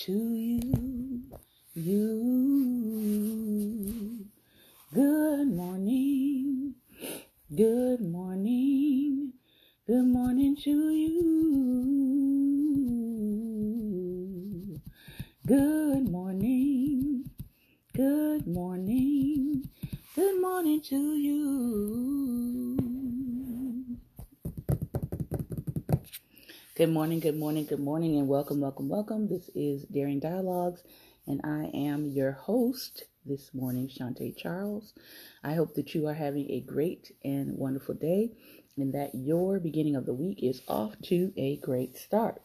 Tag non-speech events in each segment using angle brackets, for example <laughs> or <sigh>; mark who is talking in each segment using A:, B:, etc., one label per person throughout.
A: to you, you. Good morning, good morning, good morning to you. Good morning, good morning, good morning to you. Good morning, good morning, good morning, and welcome, welcome, welcome. This is Daring Dialogues, and I am your host this morning, Shantae Charles. I hope that you are having a great and wonderful day, and that your beginning of the week is off to a great start.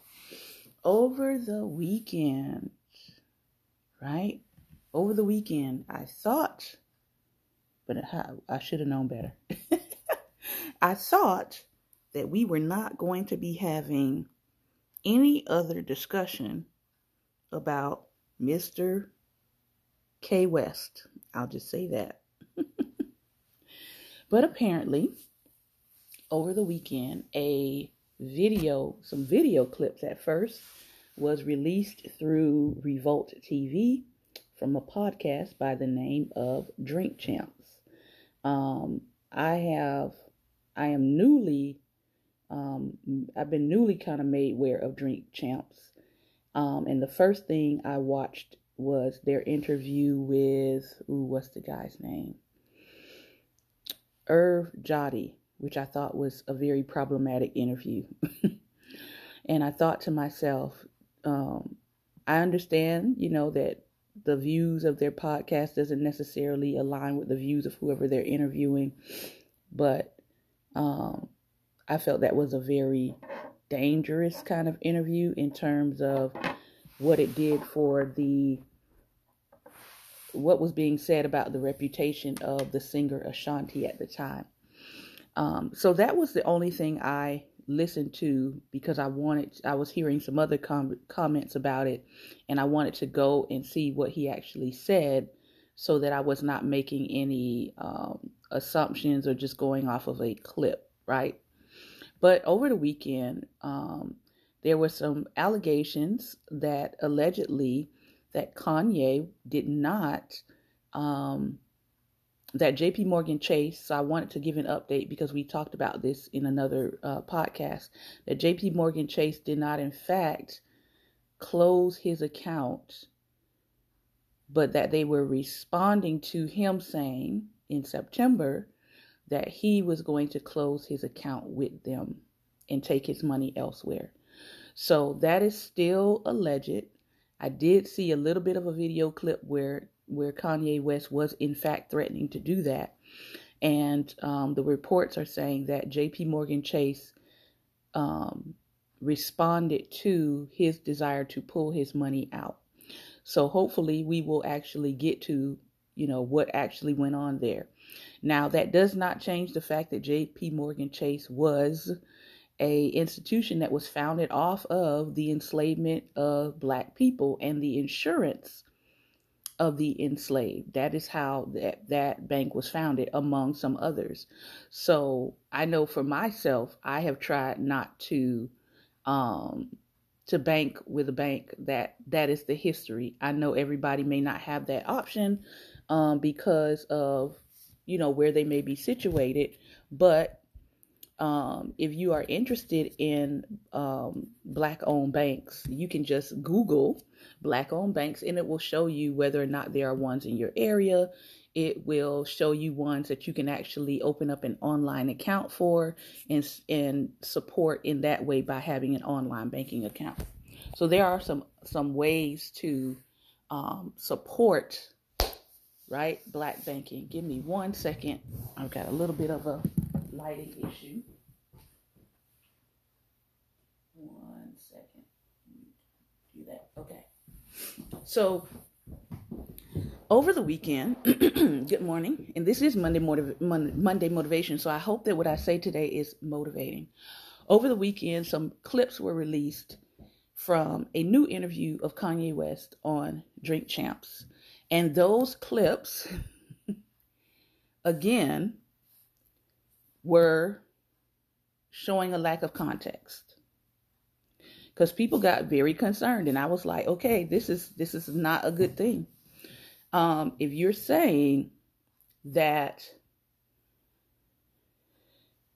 A: Over the weekend, right? Over the weekend, I thought, but I should have known better. <laughs> I thought that we were not going to be having any other discussion about Mr. K West. I'll just say that. <laughs> but apparently, over the weekend, a video, some video clips at first, was released through Revolt TV from a podcast by the name of Drink Champs. Um, I have, I am newly um, I've been newly kind of made aware of Drink Champs. Um, and the first thing I watched was their interview with, ooh, what's the guy's name? Irv Gotti, which I thought was a very problematic interview. <laughs> and I thought to myself, um, I understand, you know, that the views of their podcast doesn't necessarily align with the views of whoever they're interviewing, but um, I felt that was a very dangerous kind of interview in terms of what it did for the what was being said about the reputation of the singer Ashanti at the time. Um, so that was the only thing I listened to because I wanted I was hearing some other com- comments about it and I wanted to go and see what he actually said so that I was not making any um, assumptions or just going off of a clip, right? But over the weekend, um, there were some allegations that allegedly that Kanye did not um, that JP Morgan Chase, so I wanted to give an update because we talked about this in another uh, podcast, that JP Morgan Chase did not, in fact, close his account, but that they were responding to him saying in September that he was going to close his account with them and take his money elsewhere. So that is still alleged. I did see a little bit of a video clip where where Kanye West was in fact threatening to do that, and um, the reports are saying that J.P. Morgan Chase um, responded to his desire to pull his money out. So hopefully we will actually get to you know what actually went on there. Now, that does not change the fact that JP Morgan Chase was a institution that was founded off of the enslavement of black people and the insurance of the enslaved. That is how that, that bank was founded, among some others. So I know for myself, I have tried not to um, to bank with a bank that that is the history. I know everybody may not have that option um, because of you know, where they may be situated. But um, if you are interested in um, black owned banks, you can just Google black owned banks and it will show you whether or not there are ones in your area. It will show you ones that you can actually open up an online account for and, and support in that way by having an online banking account. So there are some some ways to um, support right? Black banking. Give me one second. I've got a little bit of a lighting issue. One second. Do that. Okay. So over the weekend, <clears throat> good morning, and this is Monday, motiv- Monday motivation. So I hope that what I say today is motivating. Over the weekend, some clips were released from a new interview of Kanye West on Drink Champs. And those clips, <laughs> again, were showing a lack of context. because people got very concerned and i was like okay this is this is not a good thing um, if you're saying that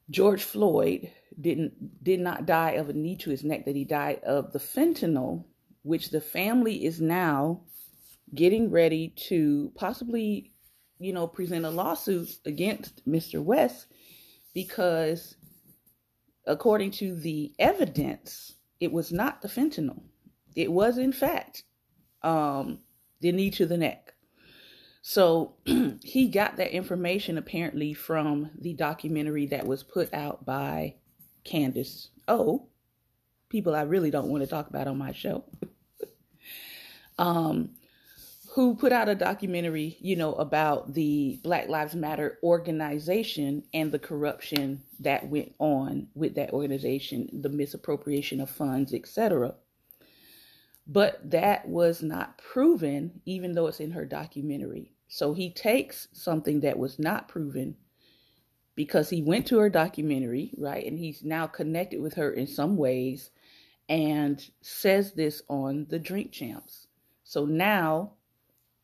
A: george floyd didn't did not die of a knee to his neck that he died of the fentanyl which the family is now getting ready to possibly you know present a lawsuit against mr west because according to the evidence it was not the fentanyl. It was, in fact, um, the knee to the neck. So <clears throat> he got that information apparently from the documentary that was put out by Candace O. People I really don't want to talk about on my show. <laughs> um, who put out a documentary, you know, about the Black Lives Matter organization and the corruption that went on with that organization, the misappropriation of funds, etc. But that was not proven, even though it's in her documentary. So he takes something that was not proven because he went to her documentary, right? And he's now connected with her in some ways and says this on the Drink Champs. So now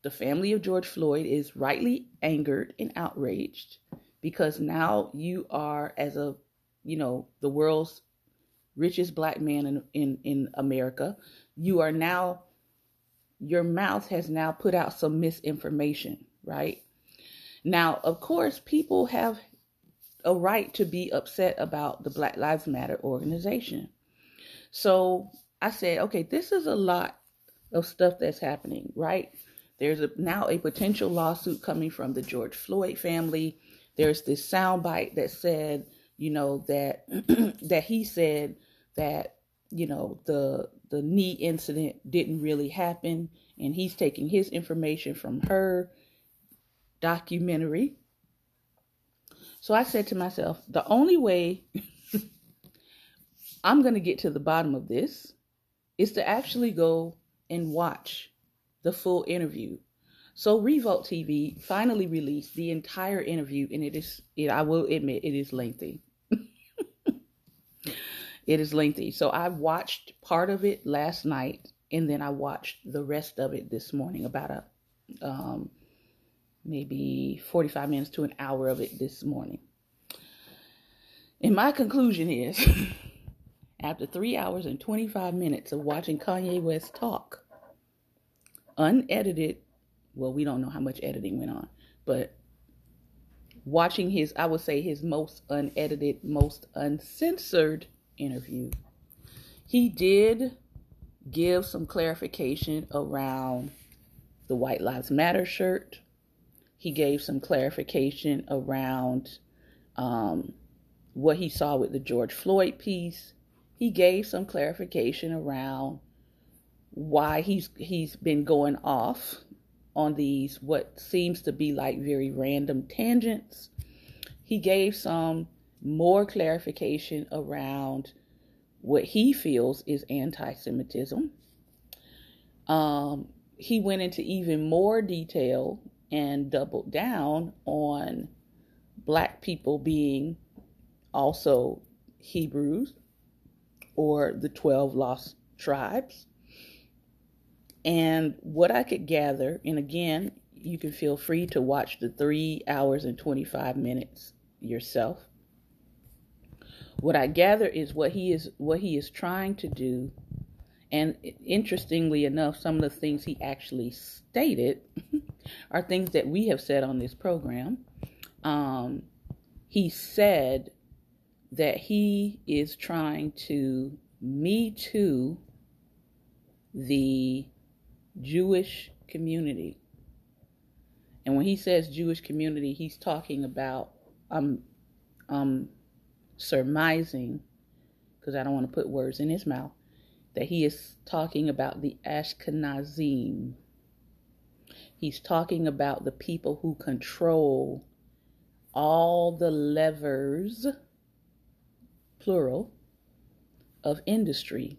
A: the family of George Floyd is rightly angered and outraged because now you are, as a, you know, the world's richest black man in, in, in America, you are now, your mouth has now put out some misinformation, right? Now, of course, people have a right to be upset about the Black Lives Matter organization. So I said, okay, this is a lot of stuff that's happening, right? There's a, now a potential lawsuit coming from the George Floyd family. There's this soundbite that said, you know, that <clears throat> that he said that you know the the knee incident didn't really happen, and he's taking his information from her documentary. So I said to myself, the only way <laughs> I'm going to get to the bottom of this is to actually go and watch the full interview. So Revolt TV finally released the entire interview, and it is, it, I will admit, it is lengthy. <laughs> it is lengthy. So I watched part of it last night, and then I watched the rest of it this morning, about a um, maybe 45 minutes to an hour of it this morning. And my conclusion is <laughs> after three hours and 25 minutes of watching Kanye West talk, unedited. Well, we don't know how much editing went on, but watching his, I would say, his most unedited, most uncensored interview, he did give some clarification around the White Lives Matter shirt. He gave some clarification around um, what he saw with the George Floyd piece. He gave some clarification around why he's he's been going off on these what seems to be like very random tangents. He gave some more clarification around what he feels is anti-Semitism. Um, he went into even more detail and doubled down on black people being also Hebrews or the 12 lost tribes. And what I could gather, and again, you can feel free to watch the three hours and 25 minutes yourself. What I gather is what he is what he is trying to do, and interestingly enough, some of the things he actually stated <laughs> are things that we have said on this program. Um, he said that he is trying to me too the Jewish community. And when he says Jewish community, he's talking about I'm um surmising because I don't want to put words in his mouth that he is talking about the Ashkenazim. He's talking about the people who control all the levers plural of industry.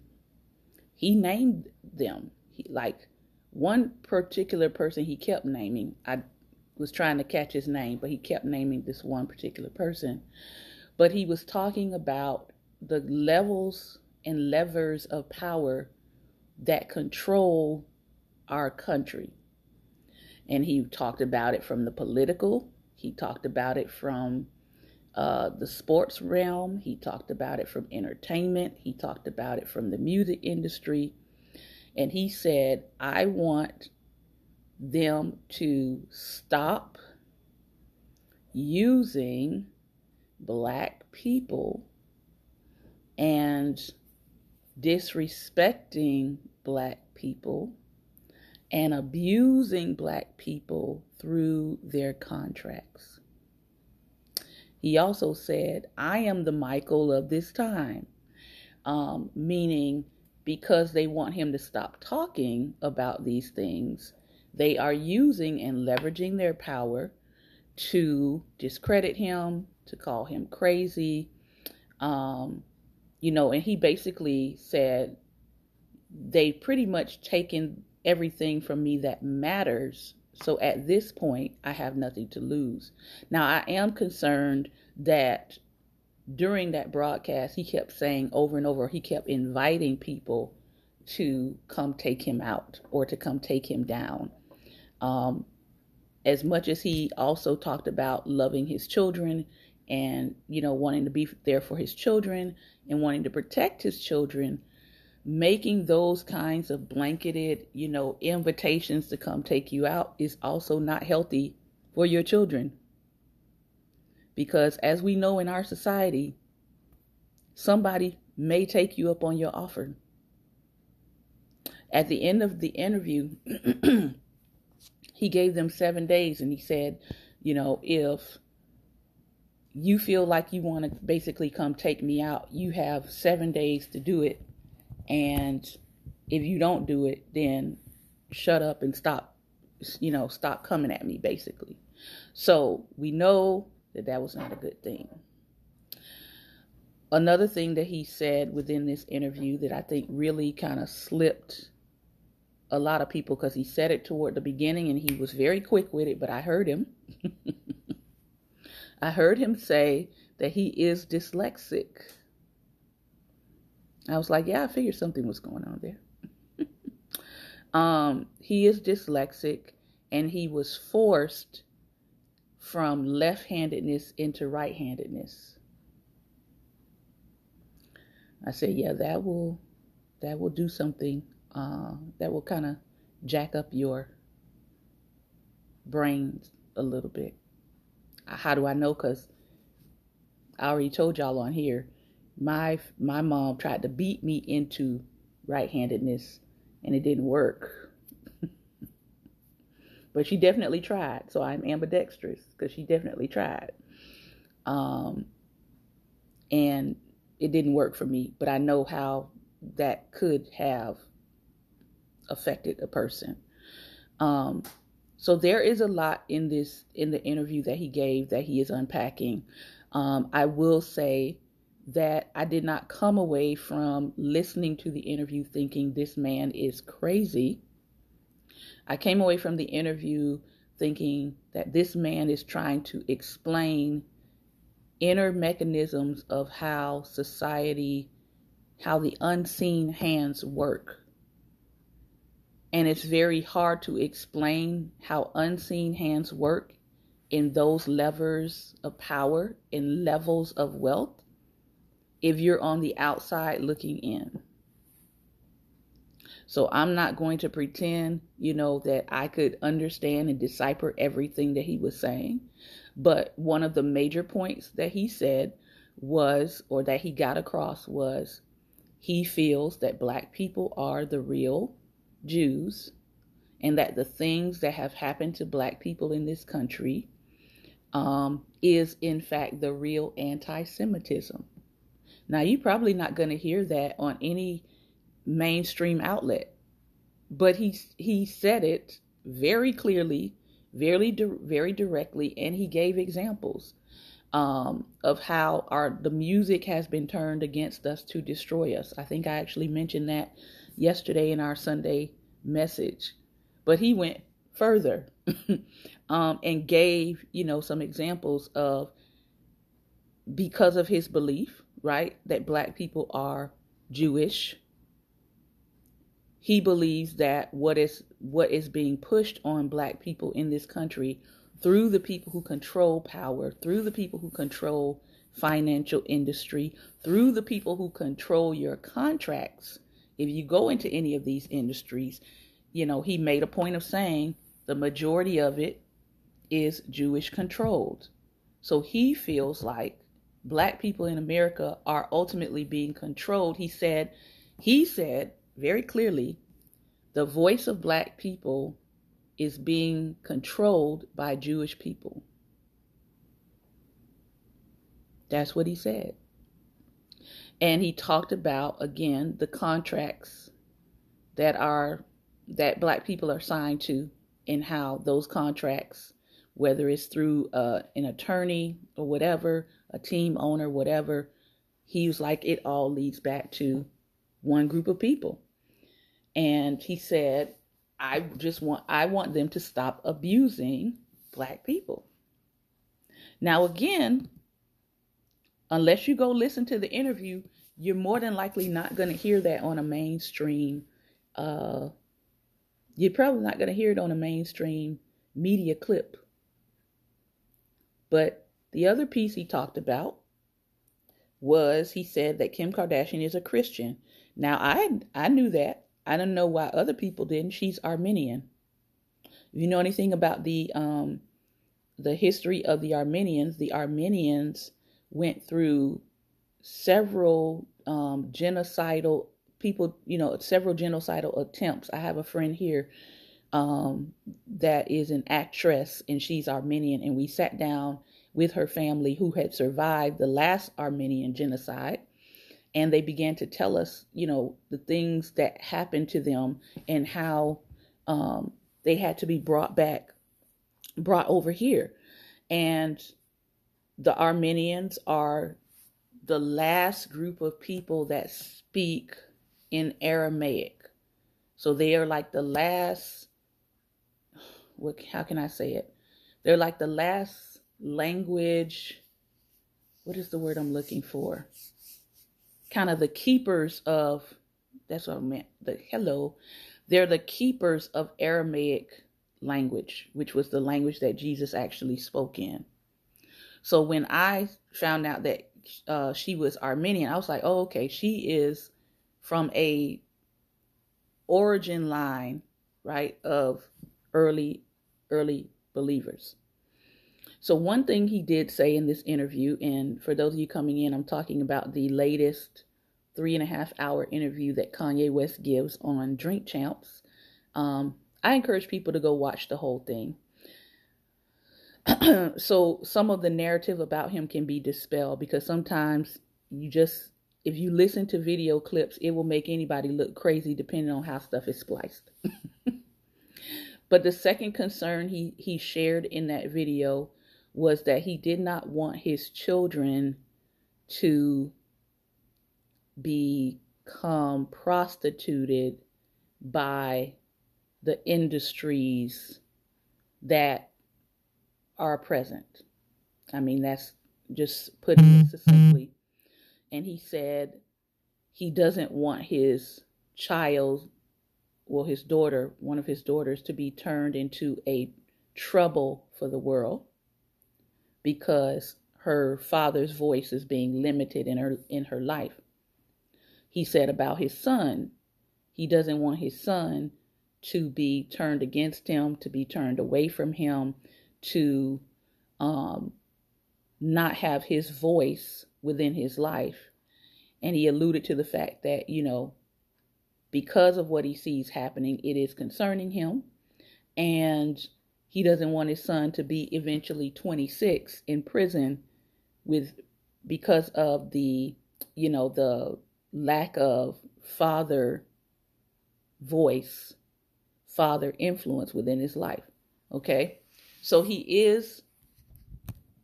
A: He named them. He like one particular person he kept naming. I was trying to catch his name, but he kept naming this one particular person. But he was talking about the levels and levers of power that control our country. And he talked about it from the political, he talked about it from uh, the sports realm, he talked about it from entertainment, he talked about it from the music industry. And he said, I want them to stop using black people and disrespecting black people and abusing black people through their contracts. He also said, I am the Michael of this time, um, meaning because they want him to stop talking about these things, they are using and leveraging their power to discredit him, to call him crazy. Um, you know, and he basically said, they've pretty much taken everything from me that matters. So at this point, I have nothing to lose. Now, I am concerned that during that broadcast, he kept saying over and over, he kept inviting people to come take him out or to come take him down. Um, as much as he also talked about loving his children and, you know, wanting to be there for his children and wanting to protect his children, making those kinds of blanketed, you know, invitations to come take you out is also not healthy for your children. Because as we know in our society, somebody may take you up on your offer. At the end of the interview, <clears throat> he gave them seven days and he said, you know, if you feel like you want to basically come take me out, you have seven days to do it and if you don't do it, then shut up and stop, you know, stop coming at me, basically. So we know that that was not a good thing. Another thing that he said within this interview that I think really kind of slipped a lot of people because he said it toward the beginning and he was very quick with it, but I heard him. <laughs> I heard him say that he is dyslexic. I was like, yeah, I figured something was going on there. <laughs> um, he is dyslexic and he was forced from left handedness into right handedness. I said, yeah, that will that will do something. Uh, that will kind of jack up your brains a little bit. How do I know? Because I already told y'all on here my my mom tried to beat me into right-handedness and it didn't work but she definitely tried. So i'm ambidextrous because she definitely tried. Um and it didn't work for me but i know how that could have affected a person. Um so there is a lot in this in the interview that he gave that he is unpacking. Um i will say that I did not come away from listening to the interview thinking this man is crazy. I came away from the interview thinking that this man is trying to explain inner mechanisms of how society, how the unseen hands work. And it's very hard to explain how unseen hands work in those levers of power, in levels of wealth if you're on the outside looking in. So I'm not going to pretend, you know, that I could understand and decipher everything that he was saying. But one of the major points that he said was, or that he got across, was he feels that black people are the real Jews and that the things that have happened to black people in this country um, is, in fact, the real anti Semitism. Now, you're probably not going to hear that on any mainstream outlet, but he he said it very clearly, very very directly, and he gave examples um, of how our the music has been turned against us to destroy us. I think I actually mentioned that yesterday in our Sunday message, but he went further <laughs> um, and gave you know some examples of because of his belief right? That black people are Jewish. He believes that what is what is being pushed on black people in this country through the people who control power, through the people who control financial industry, through the people who control your contracts. If you go into any of these industries, you know, he made a point of saying the majority of it is Jewish controlled. So he feels like black people in America are ultimately being controlled. He said, he said very clearly, the voice of black people is being controlled by Jewish people. That's what he said. And he talked about again the contracts that are that black people are signed to and how those contracts whether it's through uh, an attorney or whatever, a team owner, whatever, he was like, it all leads back to one group of people. And he said, I just want I want them to stop abusing black people. Now again, unless you go listen to the interview, you're more than likely not going to hear that on a mainstream uh you're probably not going to hear it on a mainstream media clip. But the other piece he talked about was he said that Kim Kardashian is a Christian. Now I I knew that. I don't know why other people didn't. She's Armenian. If you know anything about the um, the history of the Armenians, the Armenians went through several um, genocidal people, you know, several genocidal attempts. I have a friend here um, that is an actress and she's Armenian, and we sat down with her family who had survived the last Armenian genocide and they began to tell us, you know, the things that happened to them and how um, they had to be brought back, brought over here. And the Armenians are the last group of people that speak in Aramaic. So they are like the last, what, how can I say it? They're like the last language. What is the word I'm looking for? Kind of the keepers of that's what I meant. The hello. They're the keepers of Aramaic language, which was the language that Jesus actually spoke in. So when I found out that uh, she was Armenian, I was like, oh, okay, she is from a origin line, right, of early, early believers. So one thing he did say in this interview, and for those of you coming in, I'm talking about the latest three and a half hour interview that Kanye West gives on Drink Champs. Um, I encourage people to go watch the whole thing. <clears throat> so some of the narrative about him can be dispelled because sometimes you just if you listen to video clips, it will make anybody look crazy depending on how stuff is spliced. <laughs> but the second concern he he shared in that video was that he did not want his children to become prostituted by the industries that are present. I mean, that's just putting it mm-hmm. succinctly. And he said he doesn't want his child, well, his daughter, one of his daughters, to be turned into a trouble for the world because her father's voice is being limited in her in her life he said about his son. He doesn't want his son to be turned against him, to be turned away from him, to um, not have his voice within his life. And he alluded to the fact that, you know, because of what he sees happening, it is concerning him. And he doesn't want his son to be eventually 26 in prison with because of the you know the lack of father voice, father influence within his life. Okay? So he is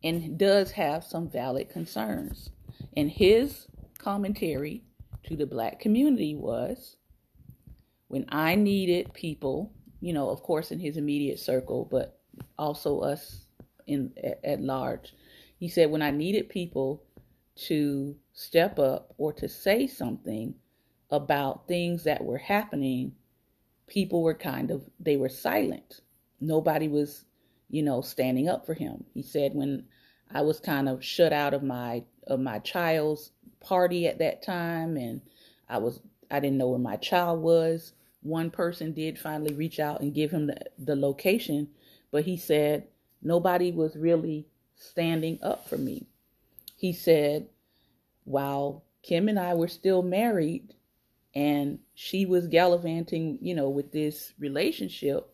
A: and does have some valid concerns. And his commentary to the black community was when I needed people, you know, of course in his immediate circle, but also us in at, at large. He said when I needed people to step up or to say something, about things that were happening, people were kind of they were silent. Nobody was, you know, standing up for him. He said when I was kind of shut out of my of my child's party at that time and I was I didn't know where my child was. One person did finally reach out and give him the, the location, but he said nobody was really standing up for me. He said while Kim and I were still married and she was gallivanting, you know, with this relationship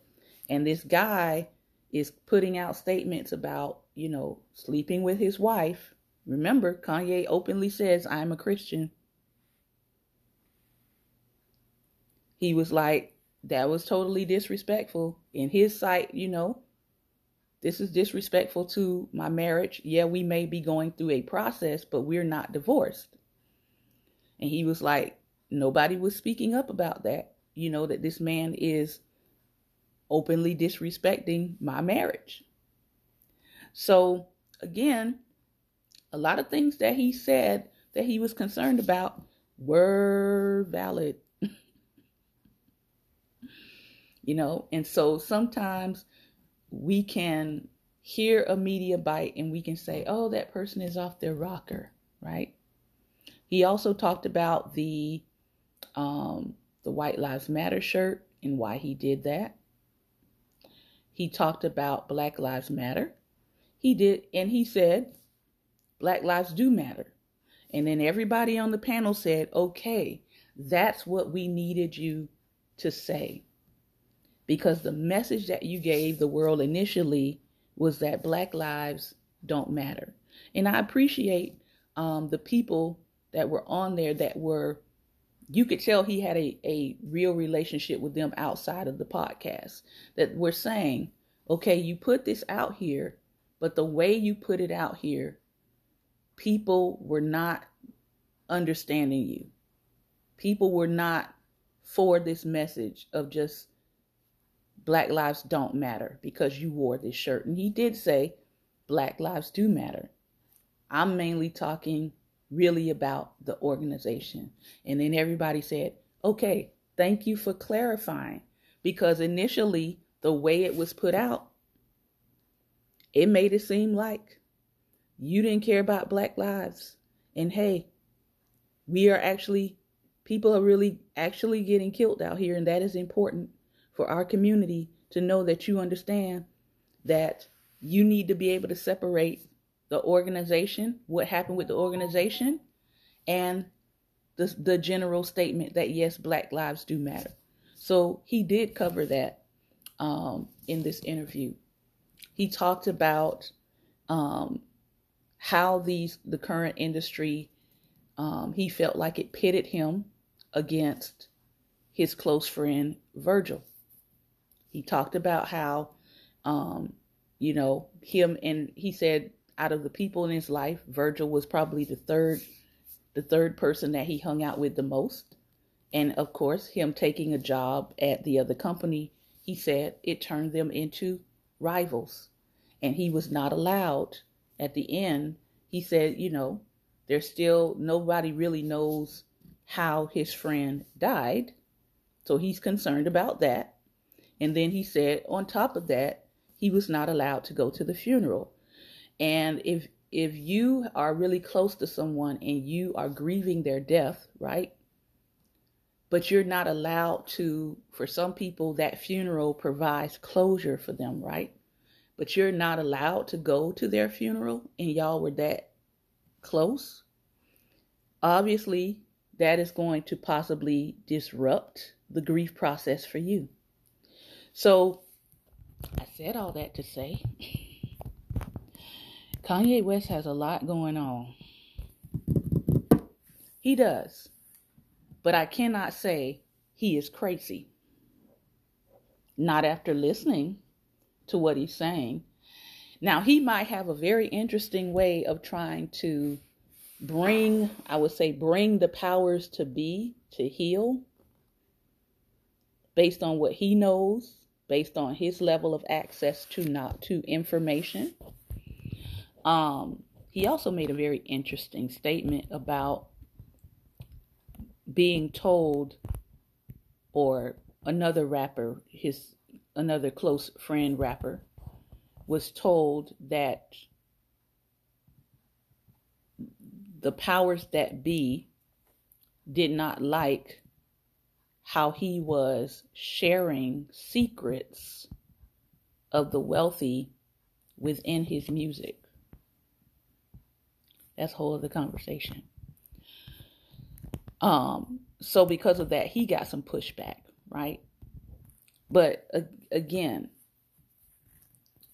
A: and this guy is putting out statements about, you know, sleeping with his wife. Remember, Kanye openly says, I'm a Christian. He was like, that was totally disrespectful. In his sight, you know, this is disrespectful to my marriage. Yeah, we may be going through a process, but we're not divorced. And he was like, nobody was speaking up about that. You know, that this man is openly disrespecting my marriage. So, again, a lot of things that he said that he was concerned about were valid. You know, and so sometimes we can hear a media bite and we can say, oh, that person is off their rocker, right? He also talked about the um, the White Lives Matter shirt and why he did that. He talked about Black Lives Matter. He did, and he said, Black lives do matter. And then everybody on the panel said, okay, that's what we needed you to say. Because the message that you gave the world initially was that Black lives don't matter. And I appreciate um, the people that were on there that were you could tell he had a, a real relationship with them outside of the podcast that we're saying, okay, you put this out here, but the way you put it out here, people were not understanding you. People were not for this message of just black lives don't matter because you wore this shirt. And he did say black lives do matter. I'm mainly talking really about the organization. And then everybody said, okay, thank you for clarifying. Because initially, the way it was put out, it made it seem like you didn't care about Black lives. And hey, we are actually, people are really actually getting killed out here. And that is important for our community to know that you understand that you need to be able to separate the organization, what happened with the organization, and the, the general statement that yes, Black lives do matter. So he did cover that um, in this interview. He talked about um, how these the current industry um, he felt like it pitted him against his close friend Virgil. He talked about how, um, you know, him and he said out of the people in his life, Virgil was probably the third the third person that he hung out with the most. And of course, him taking a job at the other company, he said it turned them into rivals. And he was not allowed at the end. He said, you know, there's still nobody really knows how his friend died. So he's concerned about that. And then he said, on top of that, he was not allowed to go to the funeral. And if if you are really close to someone and you are grieving their death, right? But you're not allowed to, for some people, that funeral provides closure for them, right? But you're not allowed to go to their funeral and y'all were that close. Obviously, that is going to possibly disrupt the grief process for you. So, I said all that to say. <laughs> Kanye West has a lot going on. He does. But I cannot say he is crazy. Not after listening to what he's saying. Now, he might have a very interesting way of trying to bring, I would say, bring the powers to be to heel based on what he knows, based on his level of access to not to information. Um, he also made a very interesting statement about being told, or another rapper, his another close friend rapper, was told that the powers that be did not like how he was sharing secrets of the wealthy within his music. That's whole other conversation. Um, so because of that, he got some pushback, right? But uh, again,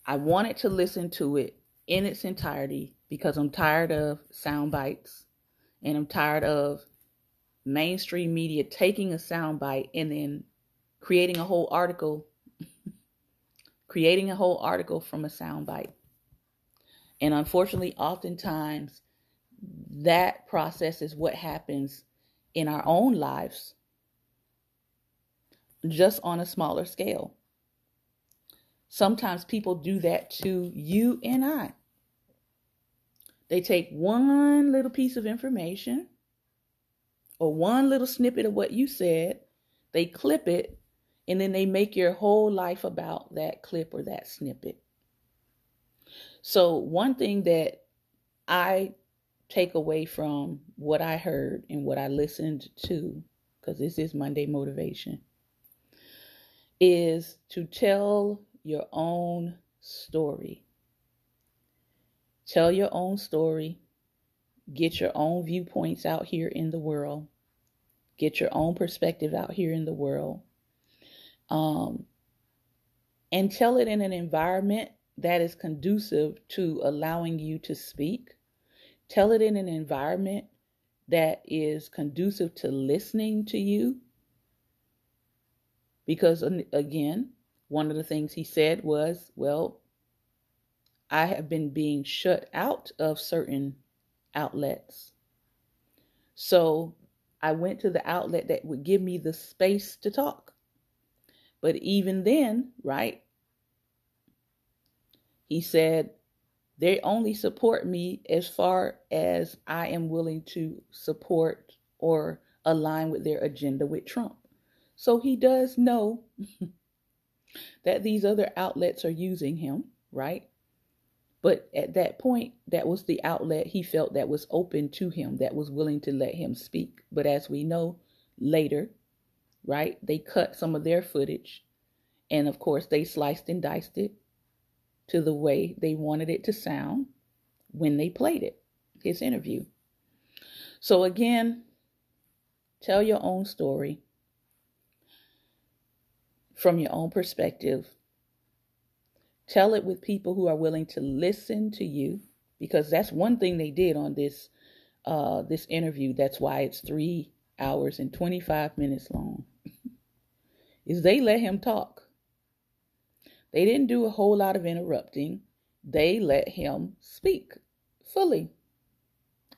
A: I wanted to listen to it in its entirety because I'm tired of sound bites and I'm tired of mainstream media taking a soundbite and then creating a whole article <laughs> creating a whole article from a soundbite. And unfortunately, oftentimes that process is what happens in our own lives, just on a smaller scale. Sometimes people do that to you and I. They take one little piece of information or one little snippet of what you said, they clip it, and then they make your whole life about that clip or that snippet. So, one thing that I take away from what I heard and what I listened to, because this is Monday Motivation, is to tell your own story. Tell your own story. Get your own viewpoints out here in the world. Get your own perspective out here in the world. Um, and tell it in an environment that is conducive to allowing you to speak. Tell it in an environment that is conducive to listening to you. Because, again, one of the things he said was, well, I have been being shut out of certain outlets. So I went to the outlet that would give me the space to talk. But even then, right, he said, they only support me as far as I am willing to support or align with their agenda with Trump. So he does know <laughs> that these other outlets are using him, right? But at that point, that was the outlet he felt that was open to him, that was willing to let him speak. But as we know later, right, they cut some of their footage. And of course, they sliced and diced it to the way they wanted it to sound when they played it, his interview. So, again, tell your own story from your own perspective Tell it with people who are willing to listen to you, because that's one thing they did on this uh, this interview. That's why it's three hours and 25 minutes long. <laughs> is they let him talk. They didn't do a whole lot of interrupting. They let him speak fully,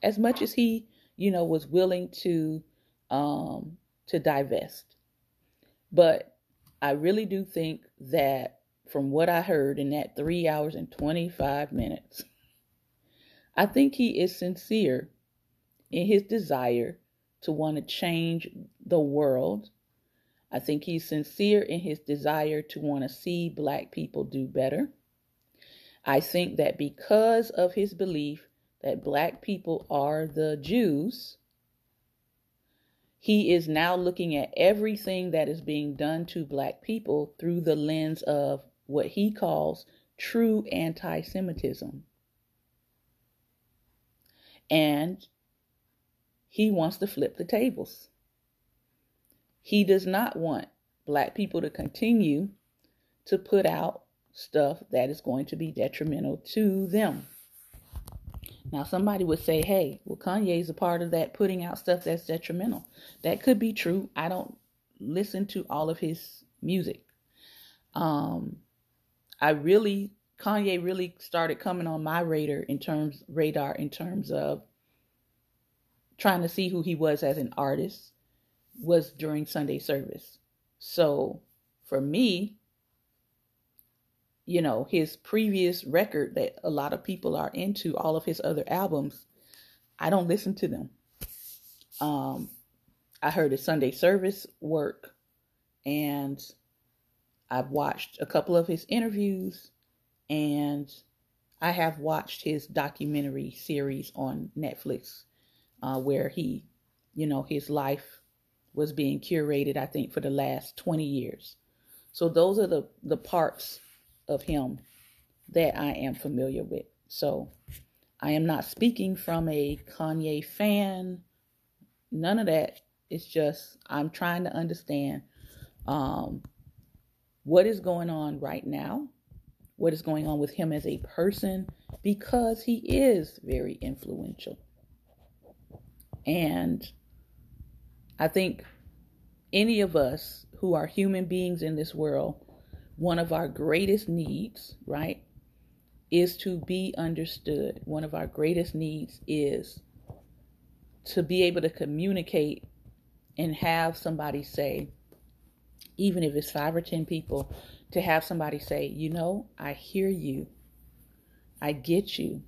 A: as much as he, you know, was willing to um, to divest. But I really do think that from what I heard in that three hours and 25 minutes. I think he is sincere in his desire to want to change the world. I think he's sincere in his desire to want to see black people do better. I think that because of his belief that black people are the Jews, he is now looking at everything that is being done to black people through the lens of what he calls true anti Semitism. And he wants to flip the tables. He does not want black people to continue to put out stuff that is going to be detrimental to them. Now, somebody would say, hey, well, Kanye is a part of that putting out stuff that's detrimental. That could be true. I don't listen to all of his music. Um, I really Kanye really started coming on my radar in terms radar in terms of trying to see who he was as an artist was during Sunday service. So for me, you know, his previous record that a lot of people are into, all of his other albums, I don't listen to them. Um, I heard his Sunday service work, and I've watched a couple of his interviews, and I have watched his documentary series on Netflix, uh, where he, you know, his life was being curated, I think, for the last 20 years. So those are the, the parts of him that I am familiar with. So I am not speaking from a Kanye fan. None of that. It's just I'm trying to understand um, what is going on right now, what is going on with him as a person, because he is very influential. And I think any of us who are human beings in this world, one of our greatest needs, right, is to be understood. One of our greatest needs is to be able to communicate and have somebody say, even if it's five or 10 people, to have somebody say, you know, I hear you. I get you.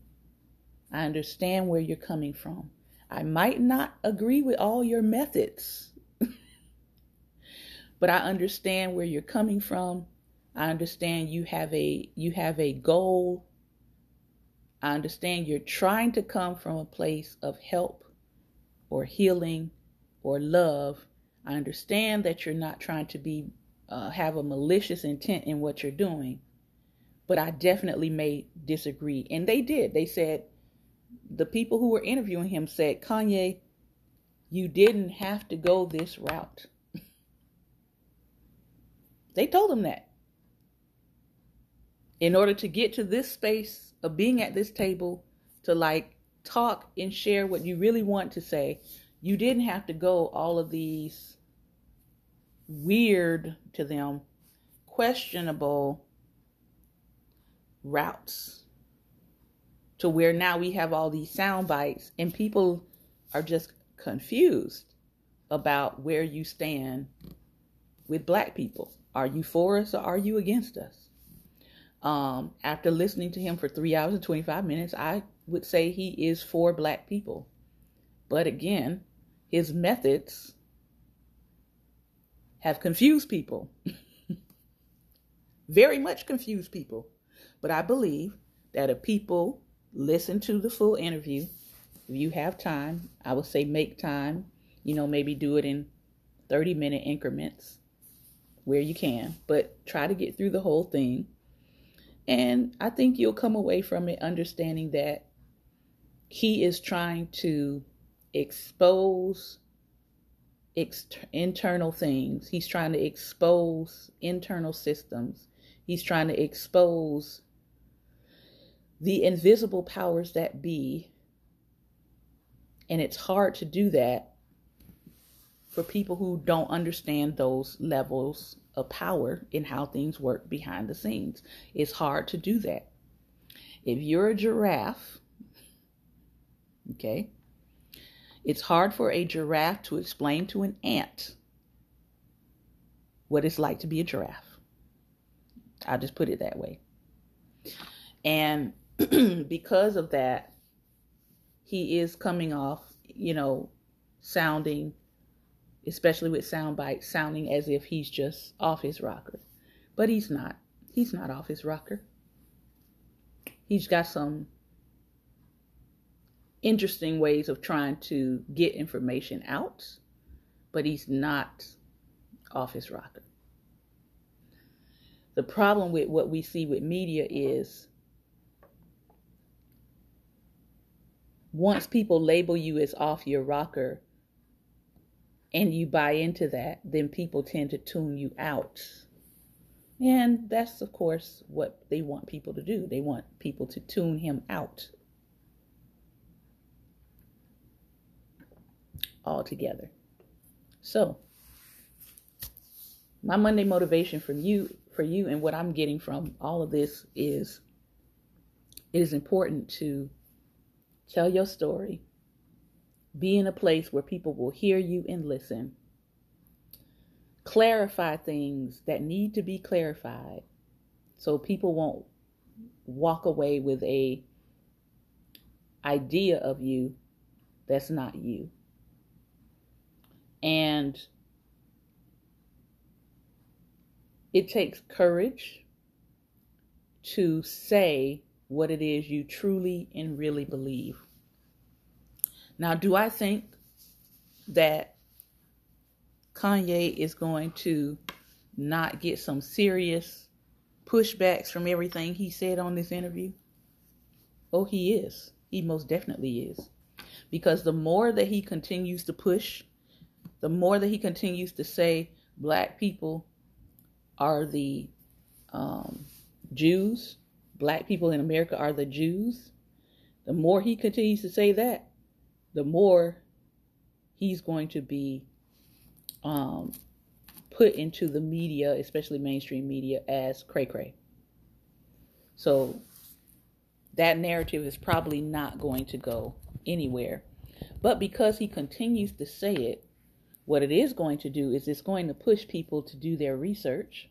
A: I understand where you're coming from. I might not agree with all your methods, <laughs> but I understand where you're coming from. I understand you have a you have a goal. I understand you're trying to come from a place of help or healing or love. I understand that you're not trying to be uh, have a malicious intent in what you're doing, but I definitely may disagree. And they did. They said the people who were interviewing him said, Kanye, you didn't have to go this route. <laughs> they told him that. In order to get to this space of being at this table, to like talk and share what you really want to say, you didn't have to go all of these weird to them, questionable routes to where now we have all these sound bites and people are just confused about where you stand with black people. Are you for us or are you against us? Um, after listening to him for three hours and 25 minutes, I would say he is for black people. But again, his methods have confused people. <laughs> Very much confused people. But I believe that if people listen to the full interview, if you have time, I would say make time, you know, maybe do it in 30 minute increments where you can, but try to get through the whole thing. And I think you'll come away from it understanding that he is trying to expose ex- internal things. He's trying to expose internal systems. He's trying to expose the invisible powers that be. And it's hard to do that for people who don't understand those levels of power and how things work behind the scenes. It's hard to do that. If you're a giraffe, okay, it's hard for a giraffe to explain to an ant what it's like to be a giraffe. I'll just put it that way. And <clears throat> because of that, he is coming off, you know, sounding, especially with sound bites, sounding as if he's just off his rocker. But he's not. He's not off his rocker. He's got some interesting ways of trying to get information out, but he's not off his rocker. The problem with what we see with media is once people label you as off your rocker and you buy into that, then people tend to tune you out. And that's, of course, what they want people to do. They want people to tune him out altogether. So, my Monday motivation from you for you and what I'm getting from all of this is it is important to tell your story. Be in a place where people will hear you and listen. Clarify things that need to be clarified so people won't walk away with a idea of you that's not you And it takes courage to say what it is you truly and really believe. Now, do I think that Kanye is going to not get some serious pushbacks from everything he said on this interview? Oh, he is. He most definitely is. Because the more that he continues to push, the more that he continues to say black people are the um, Jews, black people in America are the Jews, the more he continues to say that, the more he's going to be um, put into the media, especially mainstream media, as cray cray. So that narrative is probably not going to go anywhere. But because he continues to say it, what it is going to do is it's going to push people to do their research.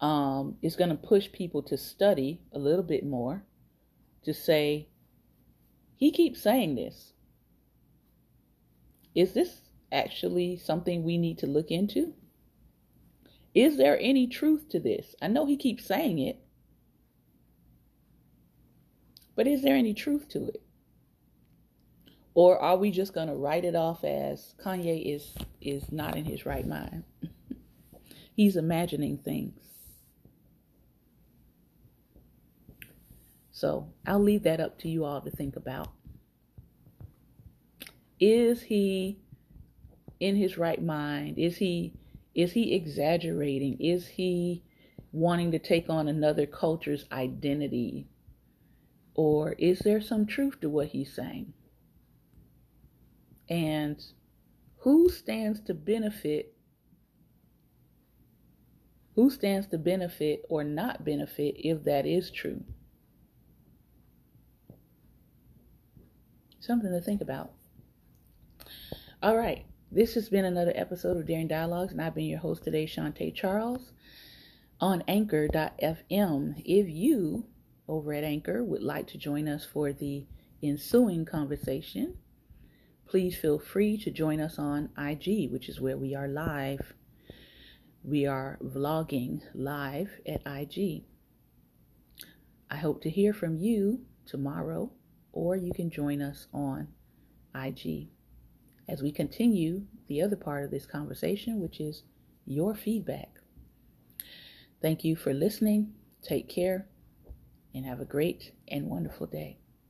A: Um, it's going to push people to study a little bit more, to say, he keeps saying this. Is this actually something we need to look into? Is there any truth to this? I know he keeps saying it, but is there any truth to it? Or are we just going to write it off as Kanye is is not in his right mind? <laughs> He's imagining things. So, I'll leave that up to you all to think about. Is he in his right mind? Is he is he exaggerating? Is he wanting to take on another culture's identity? Or is there some truth to what he's saying? And who stands to benefit? Who stands to benefit or not benefit if that is true? Something to think about. All right. This has been another episode of Daring Dialogues, and I've been your host today, Shantae Charles, on Anchor.fm. If you over at Anchor would like to join us for the ensuing conversation, please feel free to join us on IG, which is where we are live. We are vlogging live at IG. I hope to hear from you tomorrow, or you can join us on IG as we continue the other part of this conversation, which is your feedback. Thank you for listening. Take care and have a great and wonderful day.